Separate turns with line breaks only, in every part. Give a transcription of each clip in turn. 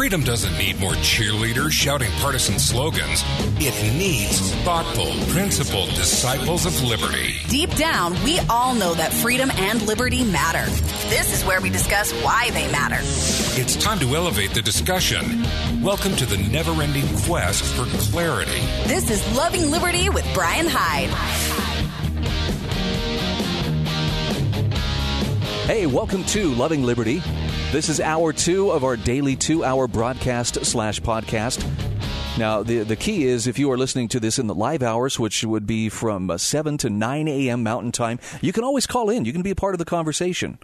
Freedom doesn't need more cheerleaders shouting partisan slogans. It needs thoughtful, principled disciples of liberty.
Deep down, we all know that freedom and liberty matter. This is where we discuss why they matter.
It's time to elevate the discussion. Welcome to the never ending quest for clarity.
This is Loving Liberty with Brian Hyde.
Hey, welcome to Loving Liberty. This is hour two of our daily two hour broadcast slash podcast. Now, the, the key is if you are listening to this in the live hours, which would be from uh, 7 to 9 a.m. Mountain Time, you can always call in. You can be a part of the conversation.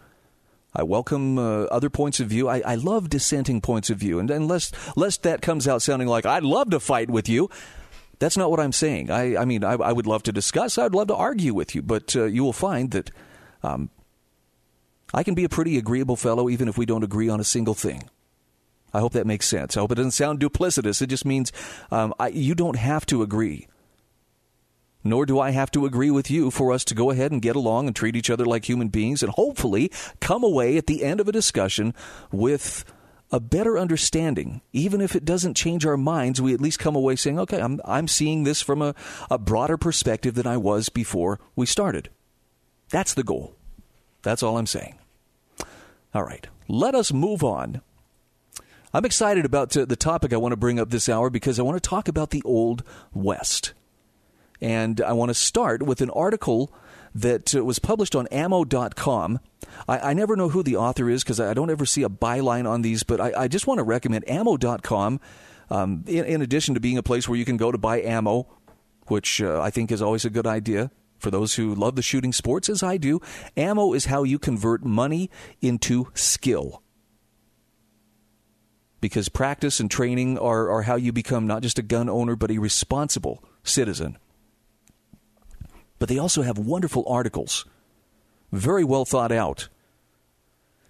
I welcome uh, other points of view. I, I, love dissenting points of view. And unless, lest that comes out sounding like I'd love to fight with you, that's not what I'm saying. I, I mean, I, I, would love to discuss, I'd love to argue with you, but uh, you will find that um, I can be a pretty agreeable fellow even if we don't agree on a single thing. I hope that makes sense. I hope it doesn't sound duplicitous. It just means um, I, you don't have to agree. Nor do I have to agree with you for us to go ahead and get along and treat each other like human beings and hopefully come away at the end of a discussion with a better understanding. Even if it doesn't change our minds, we at least come away saying, okay, I'm, I'm seeing this from a, a broader perspective than I was before we started. That's the goal. That's all I'm saying. All right, let us move on. I'm excited about uh, the topic I want to bring up this hour because I want to talk about the Old West. And I want to start with an article that uh, was published on ammo.com. I, I, never know who the author is because I don't ever see a byline on these, but I, I just want to recommend ammo.com. Um, in, in, addition to being a place where you can go to buy ammo, which uh, I think is always a good idea, for those who love the shooting sports, as I do, ammo is how you convert money into skill. Because practice and training are, are how you become not just a gun owner, but a responsible citizen. But they also have wonderful articles, very well thought out.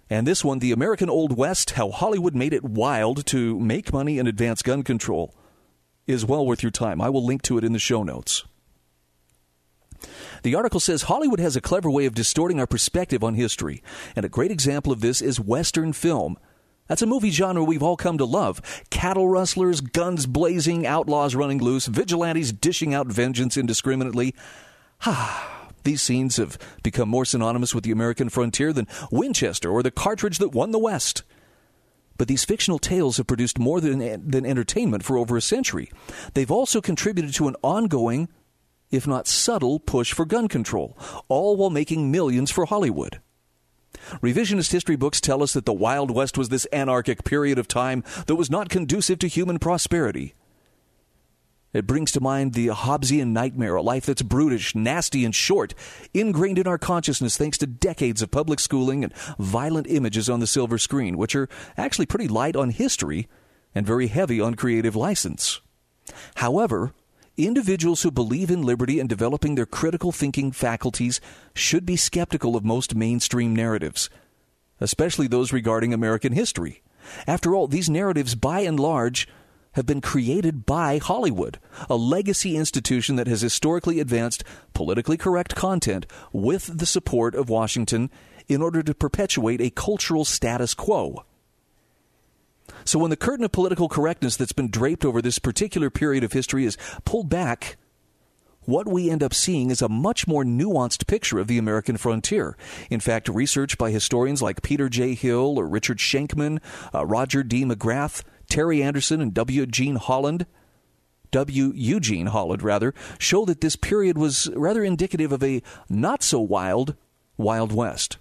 And this one, The American Old West How Hollywood Made It Wild to Make Money and Advance Gun Control, is well worth your time. I will link to it in the show notes. The article says Hollywood has a clever way of distorting our perspective on history, and a great example of this is Western film. That's a movie genre we've all come to love. Cattle rustlers, guns blazing, outlaws running loose, vigilantes dishing out vengeance indiscriminately. Ah, these scenes have become more synonymous with the American frontier than Winchester or the cartridge that won the West. But these fictional tales have produced more than, than entertainment for over a century. They've also contributed to an ongoing if not subtle, push for gun control, all while making millions for Hollywood. Revisionist history books tell us that the Wild West was this anarchic period of time that was not conducive to human prosperity. It brings to mind the Hobbesian nightmare, a life that's brutish, nasty, and short, ingrained in our consciousness thanks to decades of public schooling and violent images on the silver screen, which are actually pretty light on history and very heavy on creative license. However, Individuals who believe in liberty and developing their critical thinking faculties should be skeptical of most mainstream narratives, especially those regarding American history. After all, these narratives, by and large, have been created by Hollywood, a legacy institution that has historically advanced politically correct content with the support of Washington in order to perpetuate a cultural status quo. So when the curtain of political correctness that's been draped over this particular period of history is pulled back, what we end up seeing is a much more nuanced picture of the American frontier. In fact, research by historians like Peter J. Hill or Richard Shenkman, uh, Roger D. McGrath, Terry Anderson, and W. Gene Hollon W. Eugene Hollon, rather, show that this period was rather indicative of a not so wild Wild West.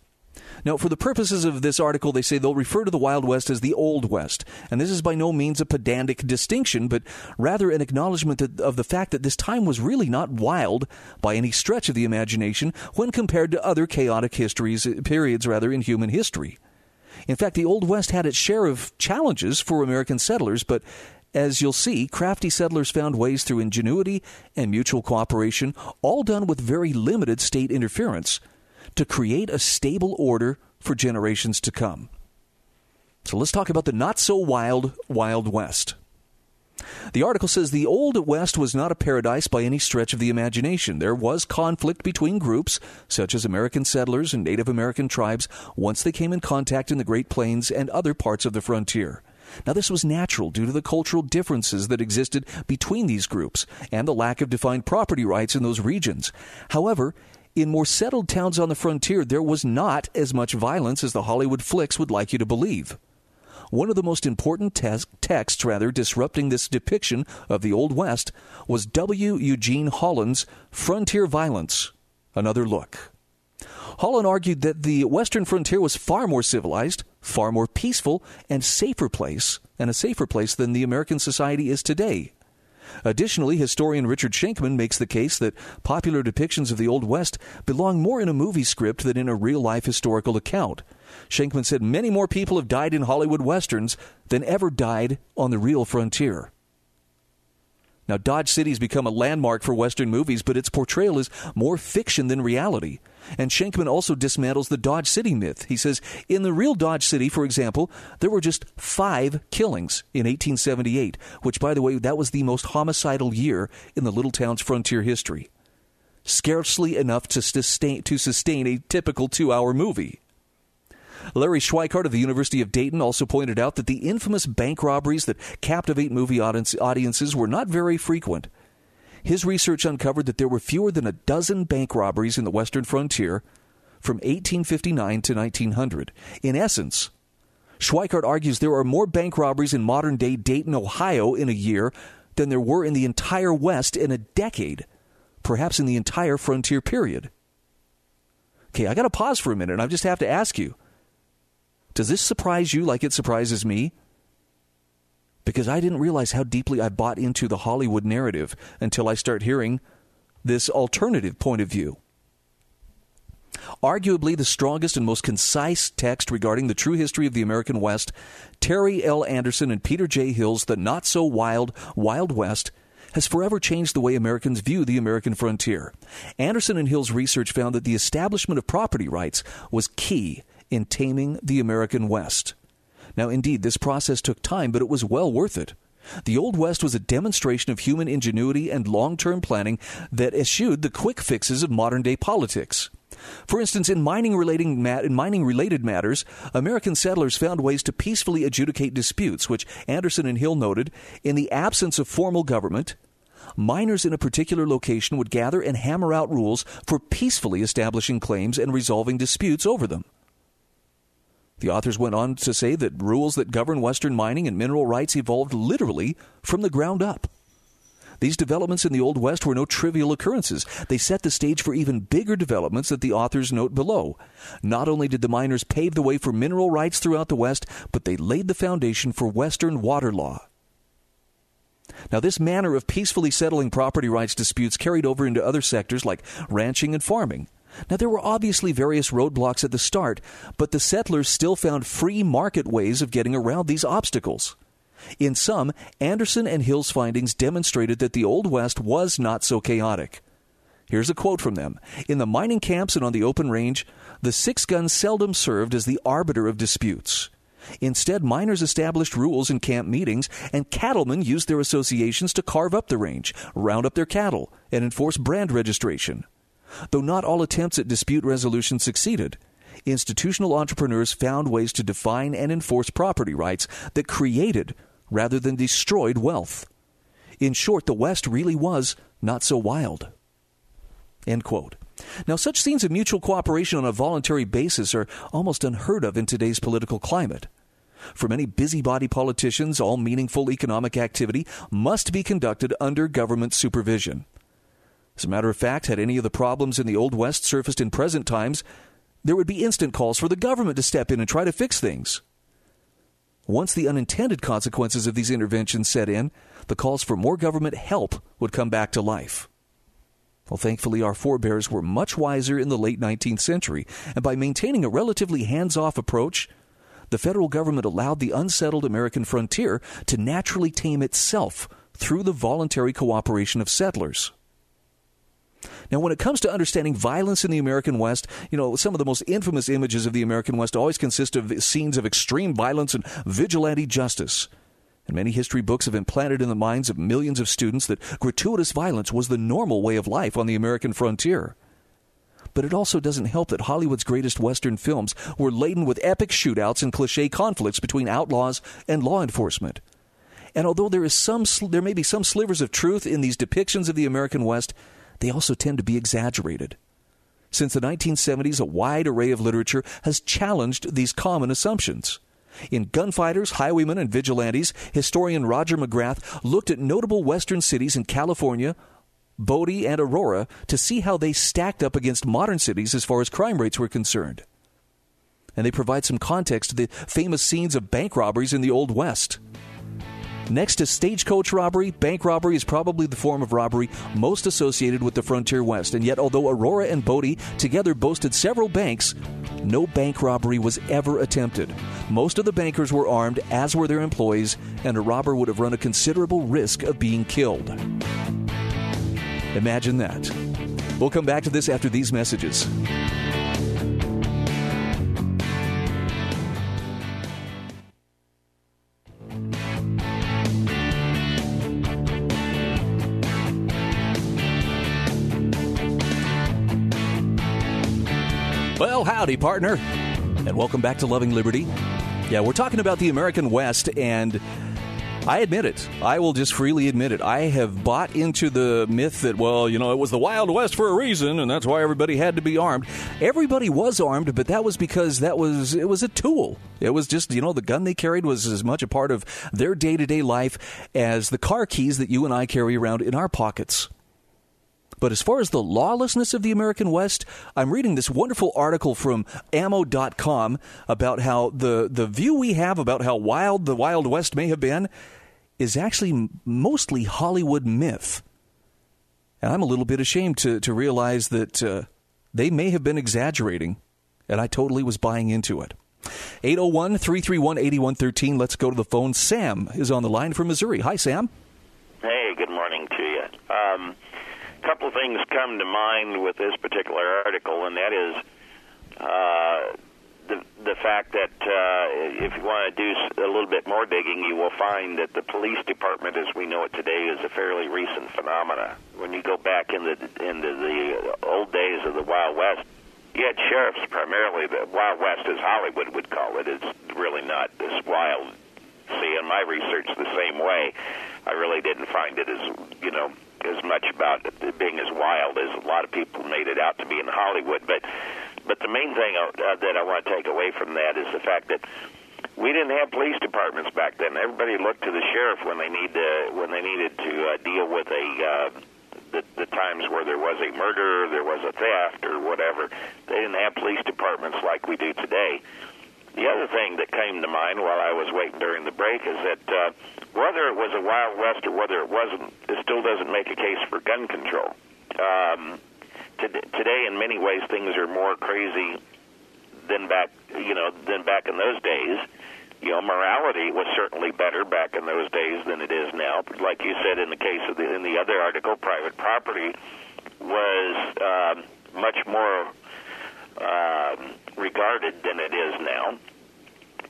Now, for the purposes of this article, they say they'll refer to the Wild West as the Old West. And this is by no means a pedantic distinction, but rather an acknowledgement of the fact that this time was really not wild by any stretch of the imagination when compared to other chaotic histories, eh, periods rather, in human history. In fact, the Old West had its share of challenges for American settlers, but as you'll see, crafty settlers found ways through ingenuity and mutual cooperation, all done with very limited state interference to create a stable order for generations to come. So let's talk about the not so wild Wild West. The article says the Old West was not a paradise by any stretch of the imagination. There was conflict between groups, such as American settlers and Native American tribes, once they came in contact in the Great Plains and other parts of the frontier. Now, this was natural due to the cultural differences that existed between these groups and the lack of defined property rights in those regions. However, in more settled towns on the frontier, there was not as much violence as the Hollywood flicks would like you to believe. One of the most important tes- texts, rather, disrupting this depiction of the Old West was W. Eugene Hollon's Frontier Violence Another Look. Holland argued that the western frontier was far more civilized, far more peaceful, and safer place, and a safer place than the American society is today. Additionally, historian Richard Shankman makes the case that popular depictions of the Old West belong more in a movie script than in a real life historical account. Shankman said many more people have died in Hollywood westerns than ever died on the real frontier. Now, Dodge City has become a landmark for Western movies, but its portrayal is more fiction than reality. And Shankman also dismantles the Dodge City myth. He says, in the real Dodge City, for example, there were just five killings in 1878, which, by the way, that was the most homicidal year in the little town's frontier history. Scarcely enough to sustain, to sustain a typical two hour movie. Larry Schweikart of the University of Dayton also pointed out that the infamous bank robberies that captivate movie audiences were not very frequent. His research uncovered that there were fewer than a dozen bank robberies in the western frontier from 1859 to 1900. In essence, Schweikart argues there are more bank robberies in modern day Dayton, Ohio in a year than there were in the entire West in a decade, perhaps in the entire frontier period. Okay, I got to pause for a minute and I just have to ask you does this surprise you like it surprises me? Because I didn't realize how deeply I bought into the Hollywood narrative until I start hearing this alternative point of view. Arguably the strongest and most concise text regarding the true history of the American West, Terry L. Anderson and Peter J. Hill's The Not So Wild Wild West has forever changed the way Americans view the American frontier. Anderson and Hill's research found that the establishment of property rights was key in taming the American West. Now, indeed, this process took time, but it was well worth it. The Old West was a demonstration of human ingenuity and long term planning that eschewed the quick fixes of modern day politics. For instance, in mining, relating mat- in mining related matters, American settlers found ways to peacefully adjudicate disputes, which Anderson and Hill noted in the absence of formal government. Miners in a particular location would gather and hammer out rules for peacefully establishing claims and resolving disputes over them. The authors went on to say that rules that govern Western mining and mineral rights evolved literally from the ground up. These developments in the Old West were no trivial occurrences. They set the stage for even bigger developments that the authors note below. Not only did the miners pave the way for mineral rights throughout the West, but they laid the foundation for Western water law. Now, this manner of peacefully settling property rights disputes carried over into other sectors like ranching and farming. Now, there were obviously various roadblocks at the start, but the settlers still found free market ways of getting around these obstacles. In sum, Anderson and Hill's findings demonstrated that the Old West was not so chaotic. Here's a quote from them In the mining camps and on the open range, the six gun seldom served as the arbiter of disputes. Instead, miners established rules in camp meetings, and cattlemen used their associations to carve up the range, round up their cattle, and enforce brand registration. Though not all attempts at dispute resolution succeeded, institutional entrepreneurs found ways to define and enforce property rights that created rather than destroyed wealth. In short, the West really was not so wild. End quote. Now, such scenes of mutual cooperation on a voluntary basis are almost unheard of in today's political climate. For many busybody politicians, all meaningful economic activity must be conducted under government supervision. As a matter of fact, had any of the problems in the Old West surfaced in present times, there would be instant calls for the government to step in and try to fix things. Once the unintended consequences of these interventions set in, the calls for more government help would come back to life. Well, thankfully, our forebears were much wiser in the late 19th century, and by maintaining a relatively hands off approach, the federal government allowed the unsettled American frontier to naturally tame itself through the voluntary cooperation of settlers. Now, when it comes to understanding violence in the American West, you know, some of the most infamous images of the American West always consist of scenes of extreme violence and vigilante justice. And many history books have implanted in the minds of millions of students that gratuitous violence was the normal way of life on the American frontier. But it also doesn't help that Hollywood's greatest Western films were laden with epic shootouts and cliche conflicts between outlaws and law enforcement. And although there is some, there may be some slivers of truth in these depictions of the American West, they also tend to be exaggerated. Since the 1970s, a wide array of literature has challenged these common assumptions. In Gunfighters, Highwaymen, and Vigilantes, historian Roger McGrath looked at notable Western cities in California, Bodie, and Aurora to see how they stacked up against modern cities as far as crime rates were concerned. And they provide some context to the famous scenes of bank robberies in the Old West. Next to stagecoach robbery, bank robbery is probably the form of robbery most associated with the frontier west. And yet, although Aurora and Bodie together boasted several banks, no bank robbery was ever attempted. Most of the bankers were armed, as were their employees, and a robber would have run a considerable risk of being killed. Imagine that. We'll come back to this after these messages. Howdy, partner, and welcome back to Loving Liberty. Yeah, we're talking about the American West, and I admit it. I will just freely admit it. I have bought into the myth that, well, you know, it was the Wild West for a reason, and that's why everybody had to be armed. Everybody was armed, but that was because that was it was a tool. It was just, you know, the gun they carried was as much a part of their day to day life as the car keys that you and I carry around in our pockets. But as far as the lawlessness of the American West, I'm reading this wonderful article from ammo.com about how the, the view we have about how wild the Wild West may have been is actually mostly Hollywood myth. And I'm a little bit ashamed to, to realize that uh, they may have been exaggerating, and I totally was buying into it. 801 331 8113. Let's go to the phone. Sam is on the line from Missouri. Hi, Sam.
Hey, good morning to you. Um, couple of things come to mind with this particular article, and that is uh, the the fact that uh, if you want to do a little bit more digging, you will find that the police department, as we know it today, is a fairly recent phenomena. When you go back in the into the old days of the Wild West, you had sheriffs primarily. The Wild West, as Hollywood would call it, it, is really not this wild. See, in my research, the same way, I really didn't find it as you know as much about being as wild as a lot of people made it out to be in Hollywood. But but the main thing uh, that I want to take away from that is the fact that we didn't have police departments back then. Everybody looked to the sheriff when they need to, when they needed to uh, deal with a uh, the, the times where there was a murder, there was a theft, or whatever. They didn't have police departments like we do today. The other thing that came to mind while I was waiting during the break is that uh, whether it was a Wild West or whether it wasn't, it still doesn't make a case for gun control. Um, to, today, in many ways, things are more crazy than back, you know, than back in those days. You know, morality was certainly better back in those days than it is now. Like you said in the case of the in the other article, private property was um, much more uh, regarded than it is now,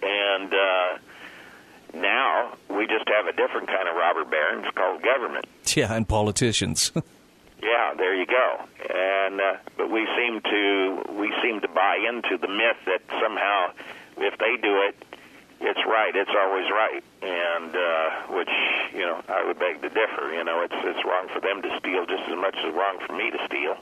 and. Uh, now we just have a different kind of robber barons called government.
Yeah, and politicians.
yeah, there you go. And uh, but we seem to we seem to buy into the myth that somehow if they do it, it's right. It's always right, and uh, which you know I would beg to differ. You know, it's it's wrong for them to steal just as much as wrong for me to steal.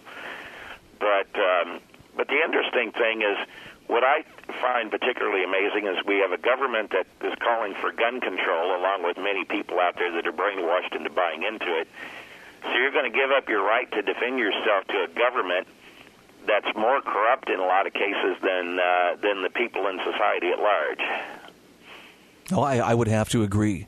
But um, but the interesting thing is what I find particularly amazing is we have a government that is calling for gun control, along with many people out there that are brainwashed into buying into it. So you're going to give up your right to defend yourself to a government that's more corrupt in a lot of cases than uh, than the people in society at large.
Oh, I, I would have to agree.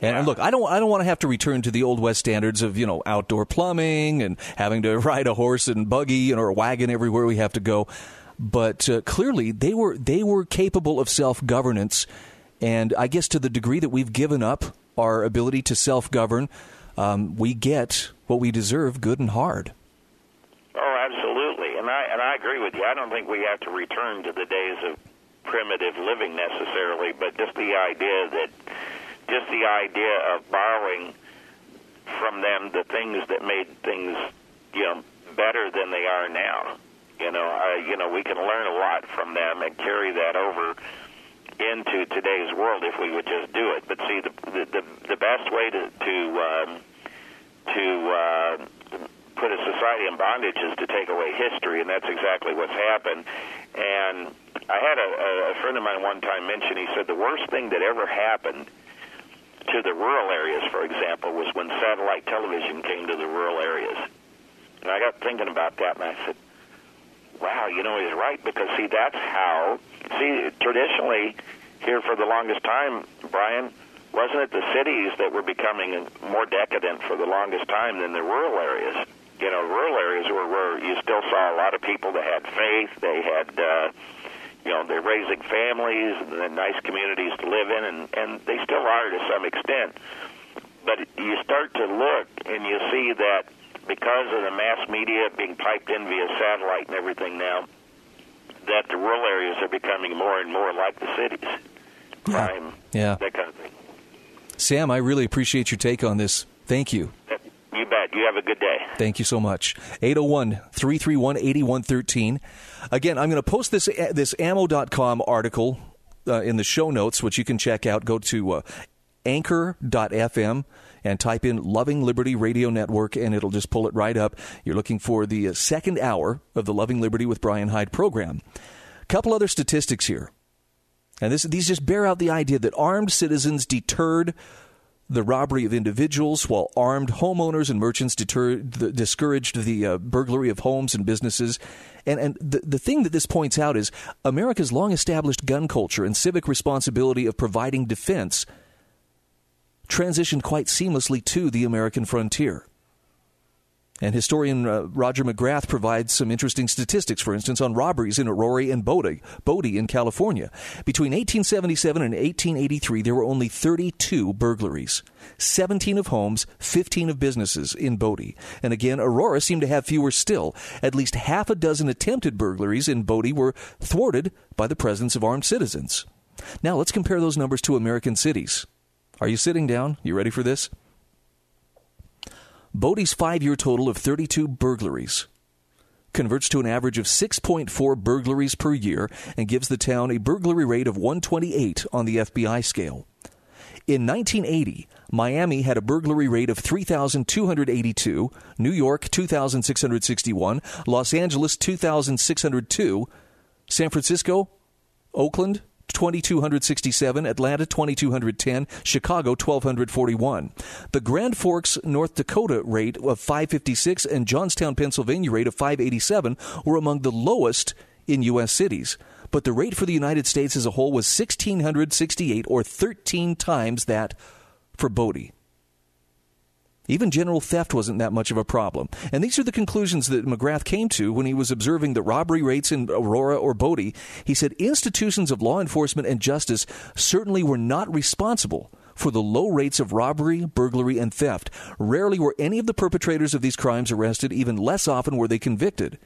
And yeah. look, I don't I don't want to have to return to the old west standards of you know outdoor plumbing and having to ride a horse and buggy and, or a wagon everywhere we have to go but uh, clearly they were they were capable of self governance, and I guess to the degree that we've given up our ability to self govern, um, we get what we deserve, good and hard.
Oh, absolutely, and I and I agree with you. I don't think we have to return to the days of primitive living necessarily, but just the idea that just the idea of borrowing from them the things that made things you know better than they are now You know, uh, you know, we can learn a lot from them and carry that over into today's world if we would just do it. But see, the the the, the best way to to um, to uh, put a society in bondage is to take away history, and that's exactly what's happened. And I had a, a friend of mine one time mention. He said the worst thing that ever happened to the rural areas, for example, was when satellite television came to the rural areas. And I got thinking about that, and I said, "Wow, you know, he's right." Because see, that's how. See, traditionally, here for the longest time, Brian, wasn't it the cities that were becoming more decadent for the longest time than the rural areas? You know, rural areas were where you still saw a lot of people that had faith. They had, uh, you know, they're raising families and nice communities to live in, and and they still are to some extent. But you start to look and you see that because of the mass media being piped in via satellite and everything now, that the rural areas are becoming more and more like the cities. Crime,
yeah.
that kind of thing.
Sam, I really appreciate your take on this. Thank you.
You bet. You have a good day.
Thank you so much. 801 331 8113. Again, I'm going to post this, this ammo.com article uh, in the show notes, which you can check out. Go to uh, anchor.fm and type in Loving Liberty Radio Network, and it'll just pull it right up. You're looking for the uh, second hour of the Loving Liberty with Brian Hyde program. Couple other statistics here. And this, these just bear out the idea that armed citizens deterred the robbery of individuals, while armed homeowners and merchants deterred, the, discouraged the uh, burglary of homes and businesses. And, and the, the thing that this points out is America's long established gun culture and civic responsibility of providing defense transitioned quite seamlessly to the American frontier. And historian uh, Roger McGrath provides some interesting statistics, for instance, on robberies in Aurora and Bodie, Bodie in California. Between 1877 and 1883, there were only 32 burglaries 17 of homes, 15 of businesses in Bodie. And again, Aurora seemed to have fewer still. At least half a dozen attempted burglaries in Bodie were thwarted by the presence of armed citizens. Now, let's compare those numbers to American cities. Are you sitting down? You ready for this? Bodie's five year total of 32 burglaries converts to an average of 6.4 burglaries per year and gives the town a burglary rate of 128 on the FBI scale. In 1980, Miami had a burglary rate of 3,282, New York 2,661, Los Angeles 2,602, San Francisco, Oakland 2267, Atlanta 2210, Chicago 1241. The Grand Forks, North Dakota rate of 556 and Johnstown, Pennsylvania rate of 587 were among the lowest in U.S. cities. But the rate for the United States as a whole was 1,668, or 13 times that for Bodie. Even general theft wasn't that much of a problem. And these are the conclusions that McGrath came to when he was observing the robbery rates in Aurora or Bodie. He said institutions of law enforcement and justice certainly were not responsible for the low rates of robbery, burglary, and theft. Rarely were any of the perpetrators of these crimes arrested, even less often were they convicted.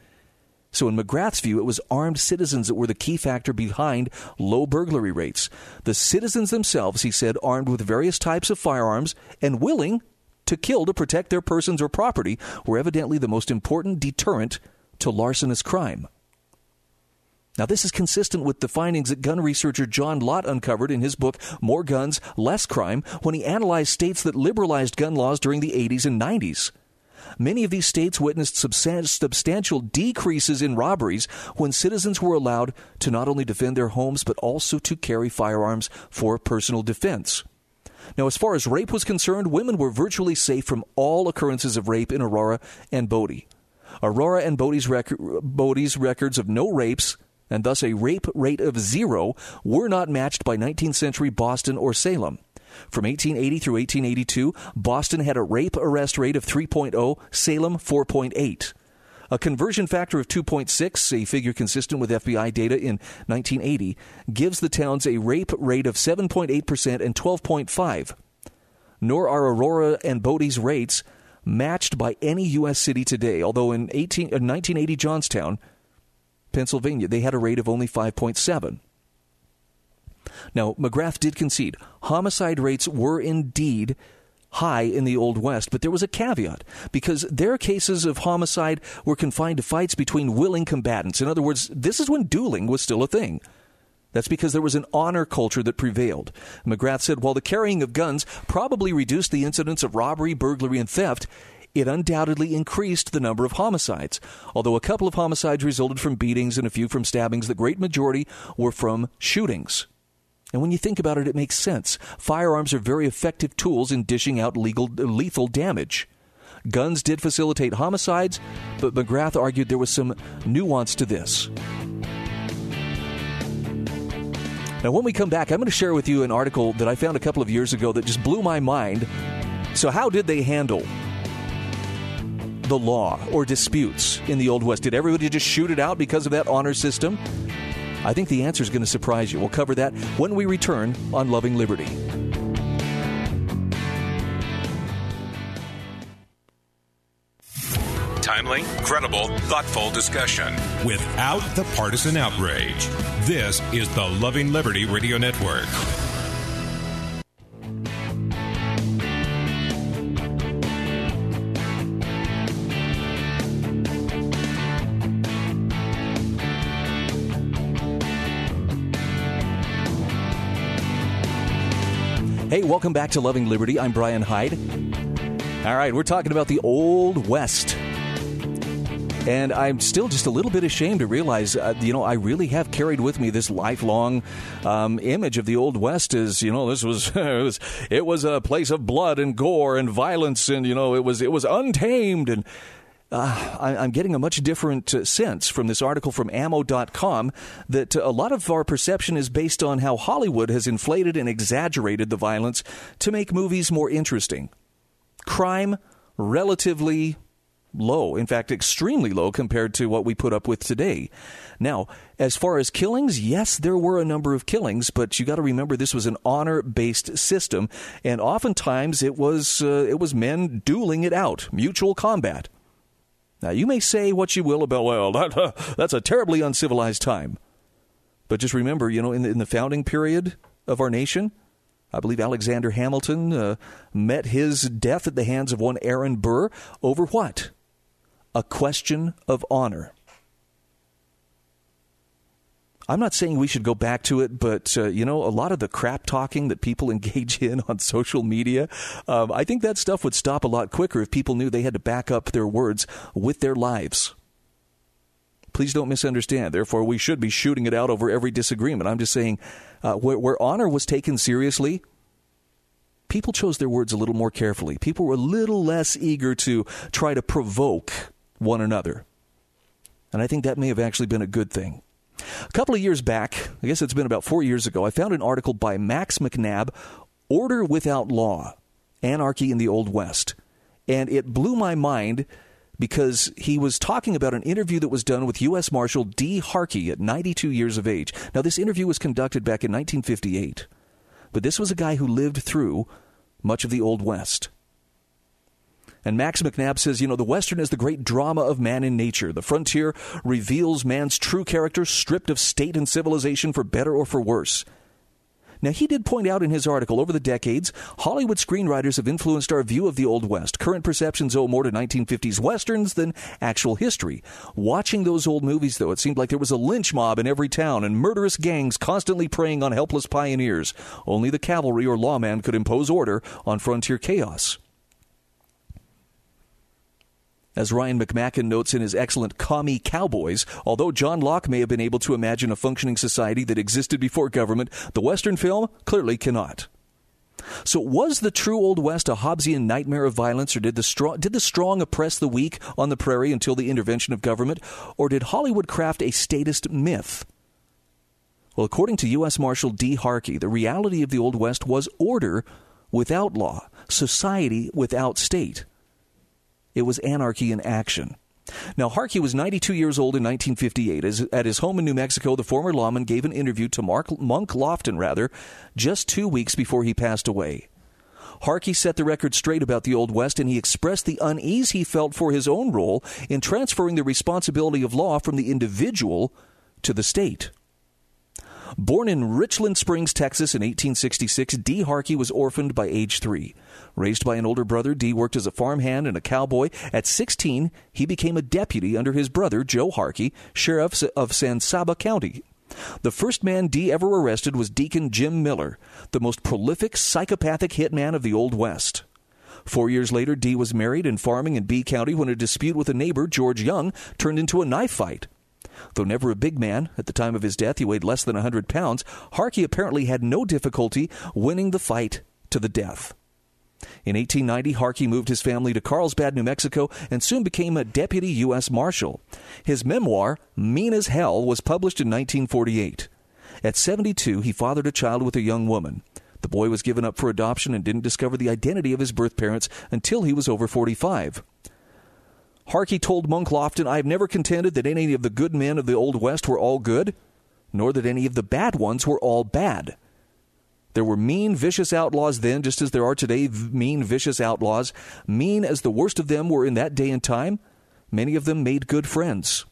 So, in McGrath's view, it was armed citizens that were the key factor behind low burglary rates. The citizens themselves, he said, armed with various types of firearms and willing to kill to protect their persons or property were evidently the most important deterrent to larcenous crime. Now, this is consistent with the findings that gun researcher John Lott uncovered in his book, More Guns, Less Crime, when he analyzed states that liberalized gun laws during the 80s and 90s. Many of these states witnessed substantial decreases in robberies when citizens were allowed to not only defend their homes, but also to carry firearms for personal defense. Now, as far as rape was concerned, women were virtually safe from all occurrences of rape in Aurora and Bodie. Aurora and Bodie's, rec- Bodie's records of no rapes and thus a rape rate of zero were not matched by 19th century Boston or Salem. From 1880 through 1882, Boston had a rape arrest rate of 3.0, Salem 4.8. A conversion factor of 2.6, a figure consistent with FBI data in 1980, gives the towns a rape rate of 7.8% and 12.5. Nor are Aurora and Bodie's rates matched by any U.S. city today, although in 18, uh, 1980 Johnstown, Pennsylvania, they had a rate of only 5.7. Now, McGrath did concede homicide rates were indeed high in the Old West, but there was a caveat because their cases of homicide were confined to fights between willing combatants. In other words, this is when dueling was still a thing. That's because there was an honor culture that prevailed. McGrath said while the carrying of guns probably reduced the incidence of robbery, burglary, and theft, it undoubtedly increased the number of homicides. Although a couple of homicides resulted from beatings and a few from stabbings, the great majority were from shootings. And when you think about it, it makes sense. Firearms are very effective tools in dishing out legal, lethal damage. Guns did facilitate homicides, but McGrath argued there was some nuance to this. Now, when we come back, I'm going to share with you an article that I found a couple of years ago that just blew my mind. So, how did they handle the law or disputes in the Old West? Did everybody just shoot it out because of that honor system? I think the answer is going to surprise you. We'll cover that when we return on Loving Liberty.
Timely, credible, thoughtful discussion without the partisan outrage. This is the Loving Liberty Radio Network.
Hey, welcome back to Loving Liberty. I'm Brian Hyde. All right, we're talking about the Old West. And I'm still just a little bit ashamed to realize, uh, you know, I really have carried with me this lifelong um, image of the Old West as, you know, this was it, was it was a place of blood and gore and violence, and you know, it was it was untamed and uh, I, am getting a much different uh, sense from this article from ammo.com that uh, a lot of our perception is based on how Hollywood has inflated and exaggerated the violence to make movies more interesting. Crime, relatively low, in fact, extremely low compared to what we put up with today. Now, as far as killings, yes, there were a number of killings, but you got to remember this was an honor-based system, and oftentimes it was uh, it was men dueling it out, mutual combat. Now, you may say what you will about, well, that, uh, that's a terribly uncivilized time. But just remember, you know, in the, in the founding period of our nation, I believe Alexander Hamilton uh, met his death at the hands of one Aaron Burr over what? A question of honor. I'm not saying we should go back to it, but uh, you know, a lot of the crap talking that people engage in on social media, um, I think that stuff would stop a lot quicker if people knew they had to back up their words with their lives. Please don't misunderstand. Therefore, we should be shooting it out over every disagreement. I'm just saying, uh, where, where honor was taken seriously, people chose their words a little more carefully. People were a little less eager to try to provoke one another. And I think that may have actually been a good thing. A couple of years back, I guess it's been about four years ago, I found an article by Max McNabb, Order Without Law Anarchy in the Old West. And it blew my mind because he was talking about an interview that was done with U.S. Marshal Dee Harkey at 92 years of age. Now, this interview was conducted back in 1958, but this was a guy who lived through much of the Old West. And Max McNabb says, you know, the Western is the great drama of man in nature. The frontier reveals man's true character, stripped of state and civilization for better or for worse. Now, he did point out in his article over the decades, Hollywood screenwriters have influenced our view of the Old West. Current perceptions owe more to 1950s westerns than actual history. Watching those old movies, though, it seemed like there was a lynch mob in every town and murderous gangs constantly preying on helpless pioneers. Only the cavalry or lawman could impose order on frontier chaos. As Ryan McMaken notes in his excellent Commie Cowboys, although John Locke may have been able to imagine a functioning society that existed before government, the Western film clearly cannot. So, was the true Old West a Hobbesian nightmare of violence, or did the, strong, did the strong oppress the weak on the prairie until the intervention of government, or did Hollywood craft a statist myth? Well, according to U.S. Marshal Dee Harkey, the reality of the Old West was order without law, society without state. It was anarchy in action. Now, Harkey was 92 years old in 1958. As, at his home in New Mexico, the former lawman gave an interview to Mark, Monk Lofton, rather, just two weeks before he passed away. Harkey set the record straight about the Old West, and he expressed the unease he felt for his own role in transferring the responsibility of law from the individual to the state. Born in Richland Springs, Texas in 1866, Dee Harkey was orphaned by age three. Raised by an older brother, Dee worked as a farmhand and a cowboy. At 16, he became a deputy under his brother, Joe Harkey, sheriff of San Saba County. The first man Dee ever arrested was Deacon Jim Miller, the most prolific psychopathic hitman of the Old West. Four years later, Dee was married and farming in Bee County when a dispute with a neighbor, George Young, turned into a knife fight. Though never a big man, at the time of his death he weighed less than a 100 pounds, Harkey apparently had no difficulty winning the fight to the death. In 1890, Harkey moved his family to Carlsbad, New Mexico, and soon became a deputy U.S. Marshal. His memoir, Mean as Hell, was published in 1948. At 72, he fathered a child with a young woman. The boy was given up for adoption and didn't discover the identity of his birth parents until he was over 45. Harkey told Monk Lofton, I have never contended that any of the good men of the Old West were all good, nor that any of the bad ones were all bad. There were mean, vicious outlaws then, just as there are today mean, vicious outlaws. Mean as the worst of them were in that day and time, many of them made good friends.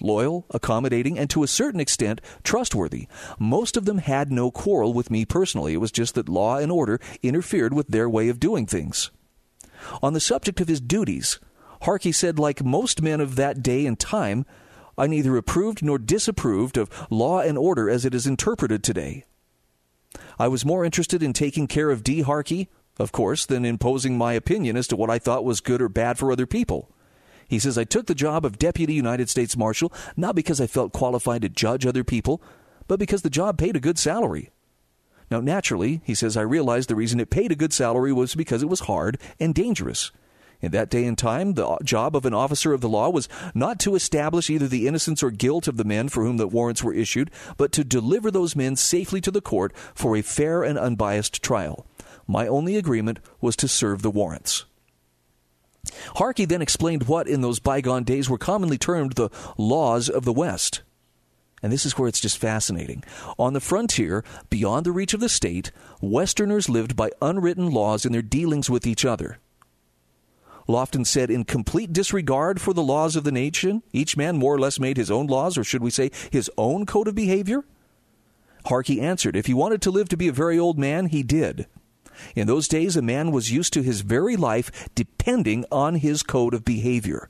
Loyal, accommodating, and to a certain extent trustworthy. Most of them had no quarrel with me personally. It was just that law and order interfered with their way of doing things. On the subject of his duties, Harkey said, like most men of that day and time, I neither approved nor disapproved of law and order as it is interpreted today. I was more interested in taking care of Dee Harkey, of course, than imposing my opinion as to what I thought was good or bad for other people. He says, I took the job of Deputy United States Marshal not because I felt qualified to judge other people, but because the job paid a good salary. Now, naturally, he says, I realized the reason it paid a good salary was because it was hard and dangerous. In that day and time, the job of an officer of the law was not to establish either the innocence or guilt of the men for whom the warrants were issued, but to deliver those men safely to the court for a fair and unbiased trial. My only agreement was to serve the warrants. Harkey then explained what, in those bygone days, were commonly termed the laws of the West. And this is where it's just fascinating. On the frontier, beyond the reach of the state, Westerners lived by unwritten laws in their dealings with each other. Lofton said, in complete disregard for the laws of the nation, each man more or less made his own laws, or should we say, his own code of behavior? Harkey answered, if he wanted to live to be a very old man, he did. In those days, a man was used to his very life depending on his code of behavior.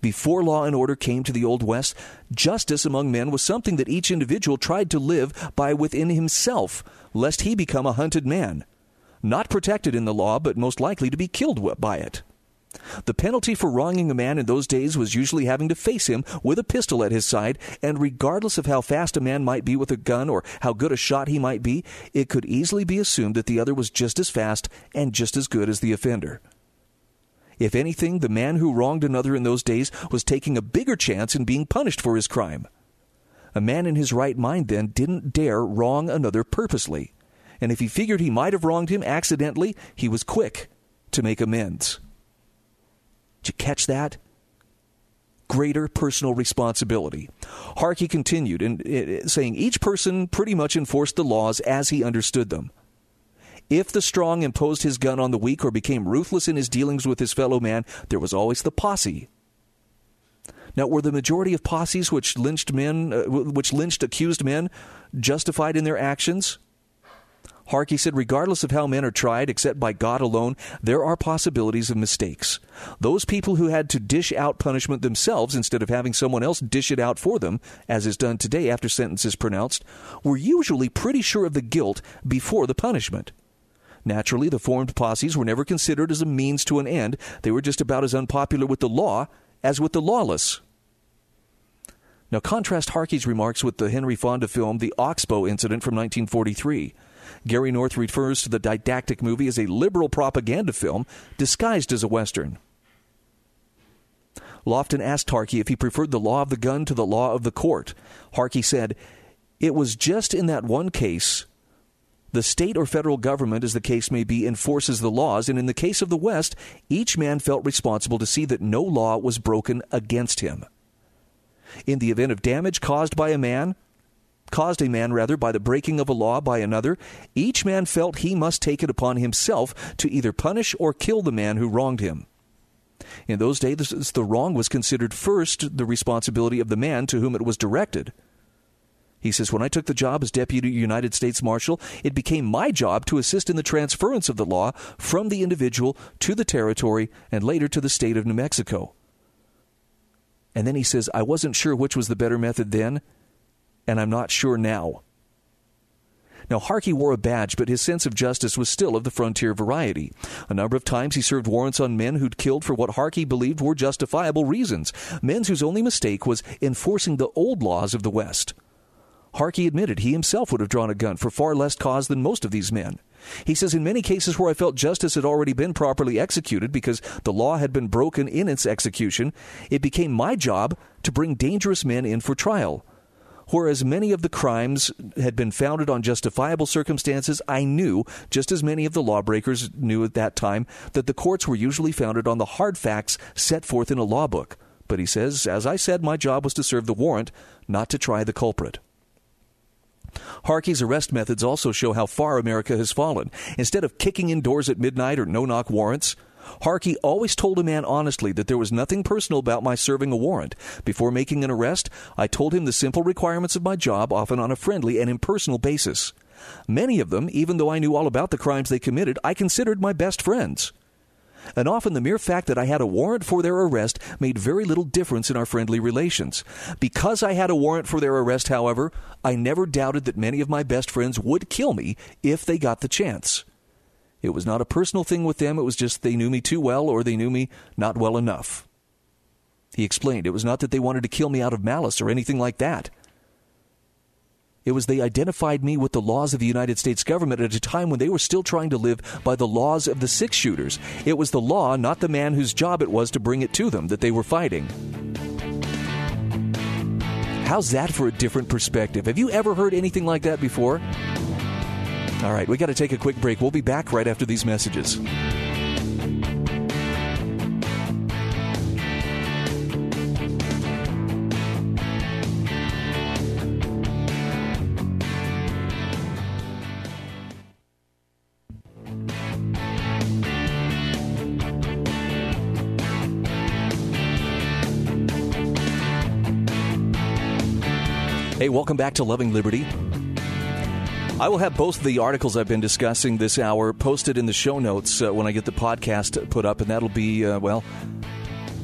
Before law and order came to the Old West, justice among men was something that each individual tried to live by within himself, lest he become a hunted man. Not protected in the law, but most likely to be killed by it. The penalty for wronging a man in those days was usually having to face him with a pistol at his side, and regardless of how fast a man might be with a gun or how good a shot he might be, it could easily be assumed that the other was just as fast and just as good as the offender. If anything, the man who wronged another in those days was taking a bigger chance in being punished for his crime. A man in his right mind then didn't dare wrong another purposely, and if he figured he might have wronged him accidentally, he was quick to make amends. Did you catch that? Greater personal responsibility. Harkey continued in, in, saying each person pretty much enforced the laws as he understood them. If the strong imposed his gun on the weak or became ruthless in his dealings with his fellow man, there was always the posse. Now, were the majority of posses which lynched men, uh, which lynched accused men, justified in their actions? Harkey said, regardless of how men are tried, except by God alone, there are possibilities of mistakes. Those people who had to dish out punishment themselves instead of having someone else dish it out for them, as is done today after sentence is pronounced, were usually pretty sure of the guilt before the punishment. Naturally, the formed posses were never considered as a means to an end. They were just about as unpopular with the law as with the lawless. Now, contrast Harkey's remarks with the Henry Fonda film The Oxbow Incident from 1943. Gary North refers to the didactic movie as a liberal propaganda film disguised as a Western. Lofton asked Harkey if he preferred the law of the gun to the law of the court. Harkey said, It was just in that one case. The state or federal government, as the case may be, enforces the laws, and in the case of the West, each man felt responsible to see that no law was broken against him. In the event of damage caused by a man, caused a man rather by the breaking of a law by another, each man felt he must take it upon himself to either punish or kill the man who wronged him. In those days, the wrong was considered first the responsibility of the man to whom it was directed. He says, When I took the job as Deputy United States Marshal, it became my job to assist in the transference of the law from the individual to the territory and later to the state of New Mexico. And then he says, I wasn't sure which was the better method then, and I'm not sure now. Now, Harkey wore a badge, but his sense of justice was still of the frontier variety. A number of times he served warrants on men who'd killed for what Harkey believed were justifiable reasons, men whose only mistake was enforcing the old laws of the West. Harkey admitted he himself would have drawn a gun for far less cause than most of these men. He says, In many cases where I felt justice had already been properly executed because the law had been broken in its execution, it became my job to bring dangerous men in for trial. Whereas many of the crimes had been founded on justifiable circumstances, I knew, just as many of the lawbreakers knew at that time, that the courts were usually founded on the hard facts set forth in a law book. But he says, as I said, my job was to serve the warrant, not to try the culprit. Harkey's arrest methods also show how far America has fallen. Instead of kicking in doors at midnight or no knock warrants, Harkey always told a man honestly that there was nothing personal about my serving a warrant. Before making an arrest, I told him the simple requirements of my job, often on a friendly and impersonal basis. Many of them, even though I knew all about the crimes they committed, I considered my best friends. And often the mere fact that I had a warrant for their arrest made very little difference in our friendly relations. Because I had a warrant for their arrest, however, I never doubted that many of my best friends would kill me if they got the chance. It was not a personal thing with them, it was just they knew me too well or they knew me not well enough. He explained it was not that they wanted to kill me out of malice or anything like that. It was they identified me with the laws of the United States government at a time when they were still trying to live by the laws of the six shooters. It was the law, not the man whose job it was to bring it to them, that they were fighting. How's that for a different perspective? Have you ever heard anything like that before? All right, we got to take a quick break. We'll be back right after these messages. Hey, welcome back to Loving Liberty. I will have both of the articles I've been discussing this hour posted in the show notes uh, when I get the podcast put up, and that'll be, uh, well,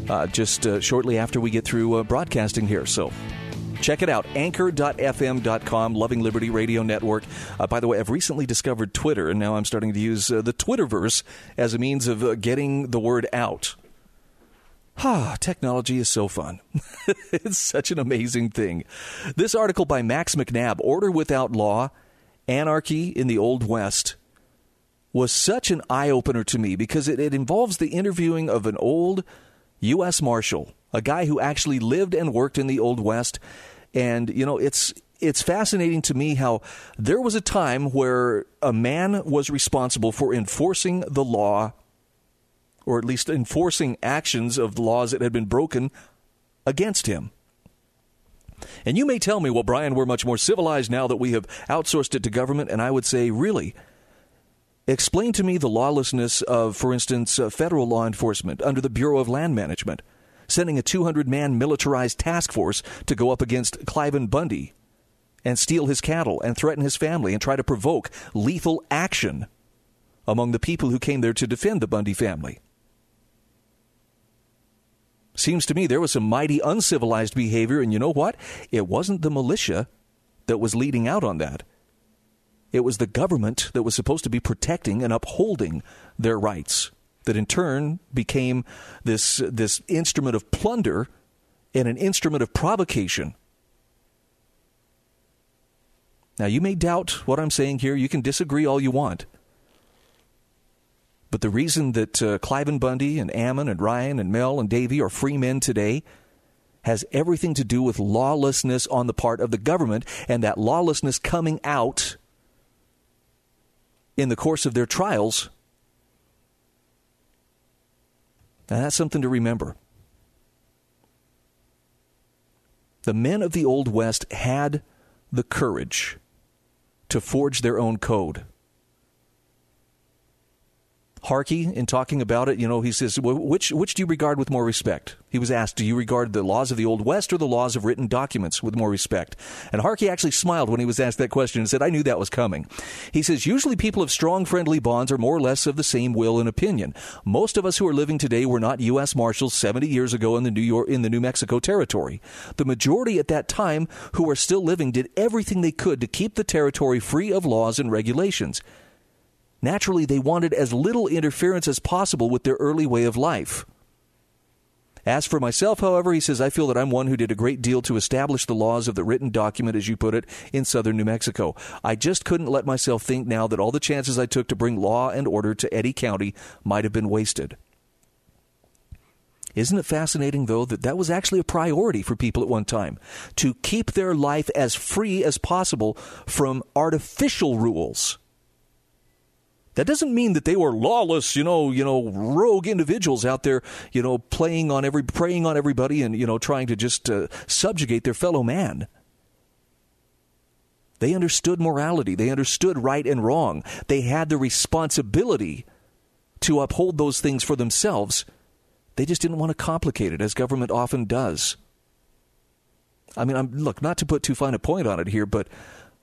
uh, just uh, shortly after we get through uh, broadcasting here. So check it out anchor.fm.com loving liberty radio network uh, by the way i've recently discovered twitter and now i'm starting to use uh, the twitterverse as a means of uh, getting the word out Ah, technology is so fun. it's such an amazing thing. This article by Max McNabb, Order Without Law Anarchy in the Old West, was such an eye opener to me because it, it involves the interviewing of an old U.S. Marshal, a guy who actually lived and worked in the Old West. And, you know, it's it's fascinating to me how there was a time where a man was responsible for enforcing the law or at least enforcing actions of laws that had been broken against him. And you may tell me, well, Brian, we're much more civilized now that we have outsourced it to government. And I would say, really? Explain to me the lawlessness of, for instance, uh, federal law enforcement under the Bureau of Land Management, sending a 200 man militarized task force to go up against Cliven Bundy and steal his cattle and threaten his family and try to provoke lethal action among the people who came there to defend the Bundy family. Seems to me there was some mighty uncivilized behavior, and you know what? It wasn't the militia that was leading out on that. It was the government that was supposed to be protecting and upholding their rights, that in turn became this, this instrument of plunder and an instrument of provocation. Now, you may doubt what I'm saying here. You can disagree all you want. But the reason that uh, Cliven Bundy and Ammon and Ryan and Mel and Davy are free men today has everything to do with lawlessness on the part of the government and that lawlessness coming out in the course of their trials. Now, that's something to remember. The men of the Old West had the courage to forge their own code. Harkey, in talking about it, you know, he says, which, which do you regard with more respect? He was asked, do you regard the laws of the Old West or the laws of written documents with more respect? And Harkey actually smiled when he was asked that question and said, I knew that was coming. He says, usually people of strong friendly bonds are more or less of the same will and opinion. Most of us who are living today were not U.S. Marshals 70 years ago in the New York, in the New Mexico territory. The majority at that time who are still living did everything they could to keep the territory free of laws and regulations. Naturally, they wanted as little interference as possible with their early way of life. As for myself, however, he says, I feel that I'm one who did a great deal to establish the laws of the written document, as you put it, in southern New Mexico. I just couldn't let myself think now that all the chances I took to bring law and order to Eddy County might have been wasted. Isn't it fascinating, though, that that was actually a priority for people at one time? To keep their life as free as possible from artificial rules that doesn't mean that they were lawless, you know, you know, rogue individuals out there, you know, playing on every, preying on everybody, and you know, trying to just uh, subjugate their fellow man. They understood morality. They understood right and wrong. They had the responsibility to uphold those things for themselves. They just didn't want to complicate it, as government often does. I mean, I'm, look, not to put too fine a point on it here, but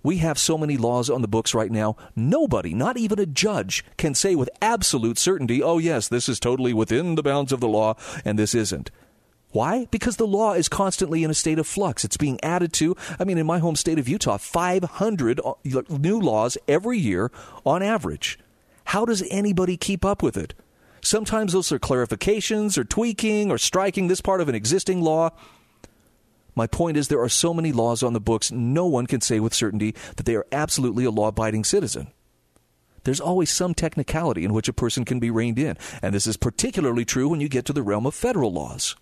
we have so many laws on the books right now, nobody, not even a judge, can say with absolute certainty, oh, yes, this is totally within the bounds of the law, and this isn't. Why? Because the law is constantly in a state of flux. It's being added to. I mean, in my home state of Utah, 500 uh, new laws every year on average. How does anybody keep up with it? Sometimes those are clarifications or tweaking or striking this part of an existing law. My point is, there are so many laws on the books, no one can say with certainty that they are absolutely a law abiding citizen. There's always some technicality in which a person can be reined in, and this is particularly true when you get to the realm of federal laws.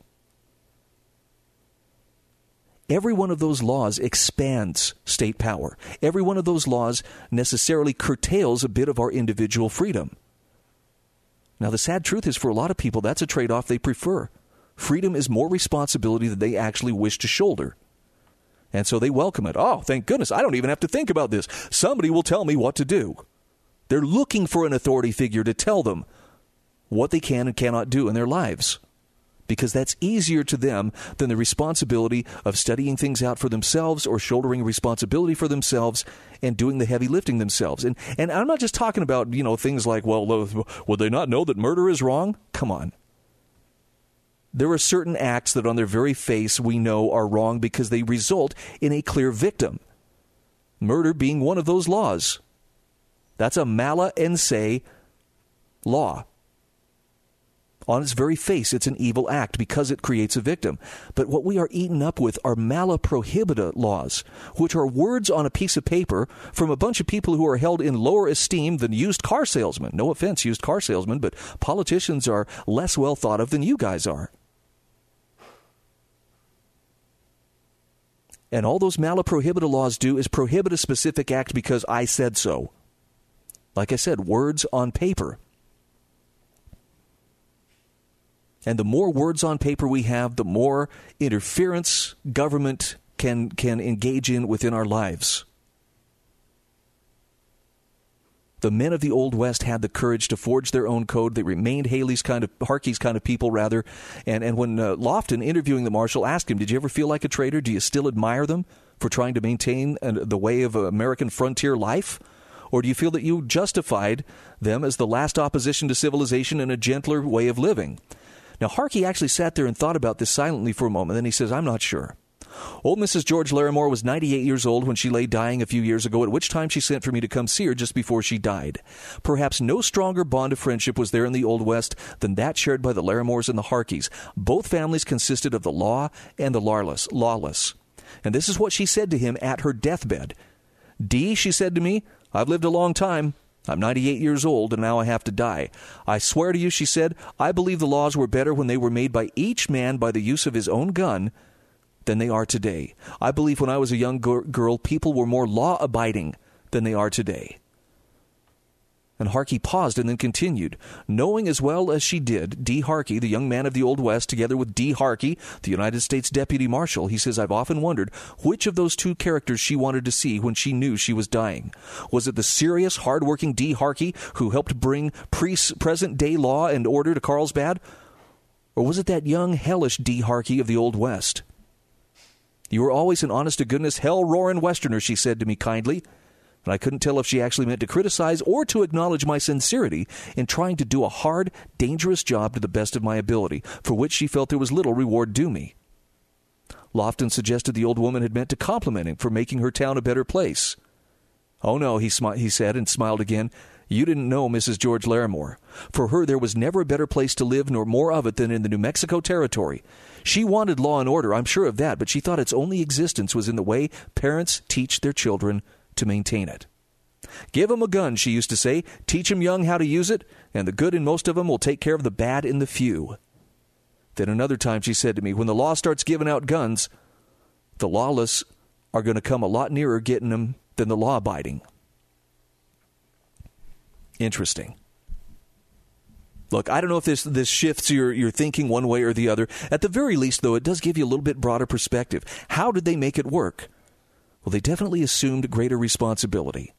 Every one of those laws expands state power. Every one of those laws necessarily curtails a bit of our individual freedom. Now, the sad truth is, for a lot of people, that's a trade off they prefer. Freedom is more responsibility than they actually wish to shoulder. And so they welcome it. Oh, thank goodness. I don't even have to think about this. Somebody will tell me what to do. They're looking for an authority figure to tell them what they can and cannot do in their lives because that's easier to them than the responsibility of studying things out for themselves or shouldering responsibility for themselves and doing the heavy lifting themselves. And and I'm not just talking about, you know, things like, well, would they not know that murder is wrong? Come on. There are certain acts that on their very face we know are wrong because they result in a clear victim. Murder being one of those laws. That's a mala in se law. On its very face, it's an evil act because it creates a victim. But what we are eaten up with are mala prohibita laws, which are words on a piece of paper from a bunch of people who are held in lower esteem than used car salesmen. No offense, used car salesmen, but politicians are less well thought of than you guys are. And all those mala prohibita laws do is prohibit a specific act because I said so. Like I said, words on paper. And the more words on paper we have, the more interference government can, can engage in within our lives. The men of the Old West had the courage to forge their own code. They remained Haley's kind of, Harkey's kind of people, rather. And, and when uh, Lofton, interviewing the marshal, asked him, Did you ever feel like a traitor? Do you still admire them for trying to maintain uh, the way of American frontier life? Or do you feel that you justified them as the last opposition to civilization and a gentler way of living? Now, Harkey actually sat there and thought about this silently for a moment. Then he says, I'm not sure. Old Mrs. George Larimore was 98 years old when she lay dying a few years ago, at which time she sent for me to come see her just before she died. Perhaps no stronger bond of friendship was there in the Old West than that shared by the Larimores and the Harkeys. Both families consisted of the law and the lawless. lawless. And this is what she said to him at her deathbed. Dee, she said to me, I've lived a long time. I'm 98 years old and now I have to die. I swear to you, she said, I believe the laws were better when they were made by each man by the use of his own gun than they are today. I believe when I was a young girl, people were more law abiding than they are today. And Harkey paused and then continued. Knowing as well as she did Dee Harkey, the young man of the Old West, together with Dee Harkey, the United States Deputy Marshal, he says, I've often wondered which of those two characters she wanted to see when she knew she was dying. Was it the serious, hard-working Dee Harkey who helped bring pre- present-day law and order to Carlsbad? Or was it that young, hellish Dee Harkey of the Old West? You were always an honest to goodness, hell roaring Westerner, she said to me kindly and I couldn't tell if she actually meant to criticize or to acknowledge my sincerity in trying to do a hard, dangerous job to the best of my ability, for which she felt there was little reward due me. Lofton suggested the old woman had meant to compliment him for making her town a better place. Oh no, he, smi- he said and smiled again. You didn't know Mrs. George Larimore. For her, there was never a better place to live nor more of it than in the New Mexico Territory. She wanted law and order, I'm sure of that, but she thought its only existence was in the way parents teach their children to maintain it. Give 'em a gun, she used to say. Teach 'em young how to use it, and the good in most of 'em will take care of the bad in the few. Then another time she said to me, when the law starts giving out guns, the lawless are going to come a lot nearer getting them than the law abiding. Interesting. Look, I don't know if this this shifts your your thinking one way or the other. At the very least, though, it does give you a little bit broader perspective. How did they make it work? Well, they definitely assumed greater responsibility.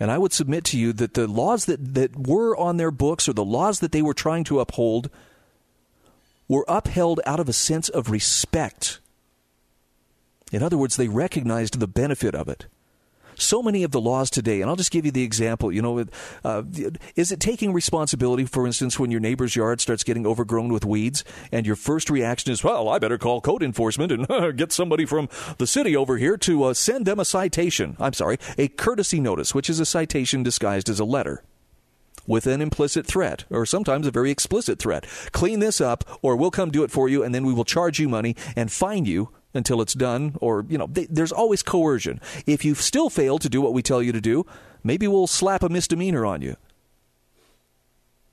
And I would submit to you that the laws that, that were on their books or the laws that they were trying to uphold were upheld out of a sense of respect. In other words, they recognized the benefit of it so many of the laws today, and I'll just give you the example. You know, uh, is it taking responsibility, for instance, when your neighbor's yard starts getting overgrown with weeds, and your first reaction is, "Well, I better call code enforcement and get somebody from the city over here to uh, send them a citation." I'm sorry, a courtesy notice, which is a citation disguised as a letter with an implicit threat, or sometimes a very explicit threat. Clean this up, or we'll come do it for you, and then we will charge you money and fine you until it's done, or, you know, they, there's always coercion. If you still fail to do what we tell you to do, maybe we'll slap a misdemeanor on you.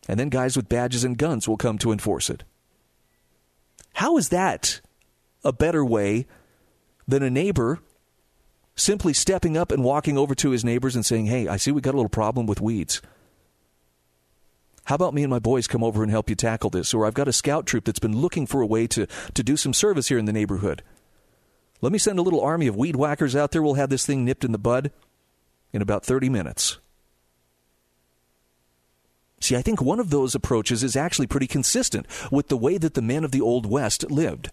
And then guys with badges and guns will come to enforce it. How is that a better way than a neighbor simply stepping up and walking over to his neighbors and saying, Hey, I see we got a little problem with weeds. How about me and my boys come over and help you tackle this? Or I've got a scout troop that's been looking for a way to, to do some service here in the neighborhood. Let me send a little army of weed whackers out there. We'll have this thing nipped in the bud in about 30 minutes. See, I think one of those approaches is actually pretty consistent with the way that the men of the Old West lived.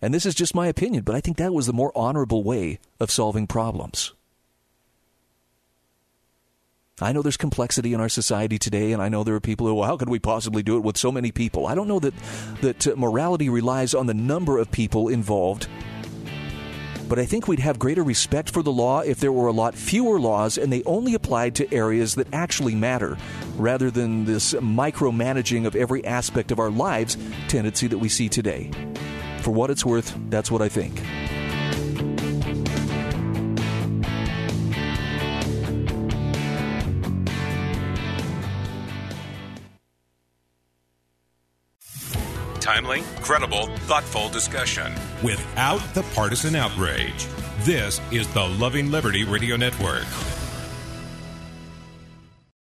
And this is just my opinion, but I think that was the more honorable way of solving problems. I know there's complexity in our society today, and I know there are people who, well, how could we possibly do it with so many people? I don't know that, that uh, morality relies on the number of people involved, but I think we'd have greater respect for the law if there were a lot fewer laws and they only applied to areas that actually matter, rather than this micromanaging of every aspect of our lives tendency that we see today. For what it's worth, that's what I think.
Timely, credible, thoughtful discussion without the partisan outrage. This is the Loving Liberty Radio Network.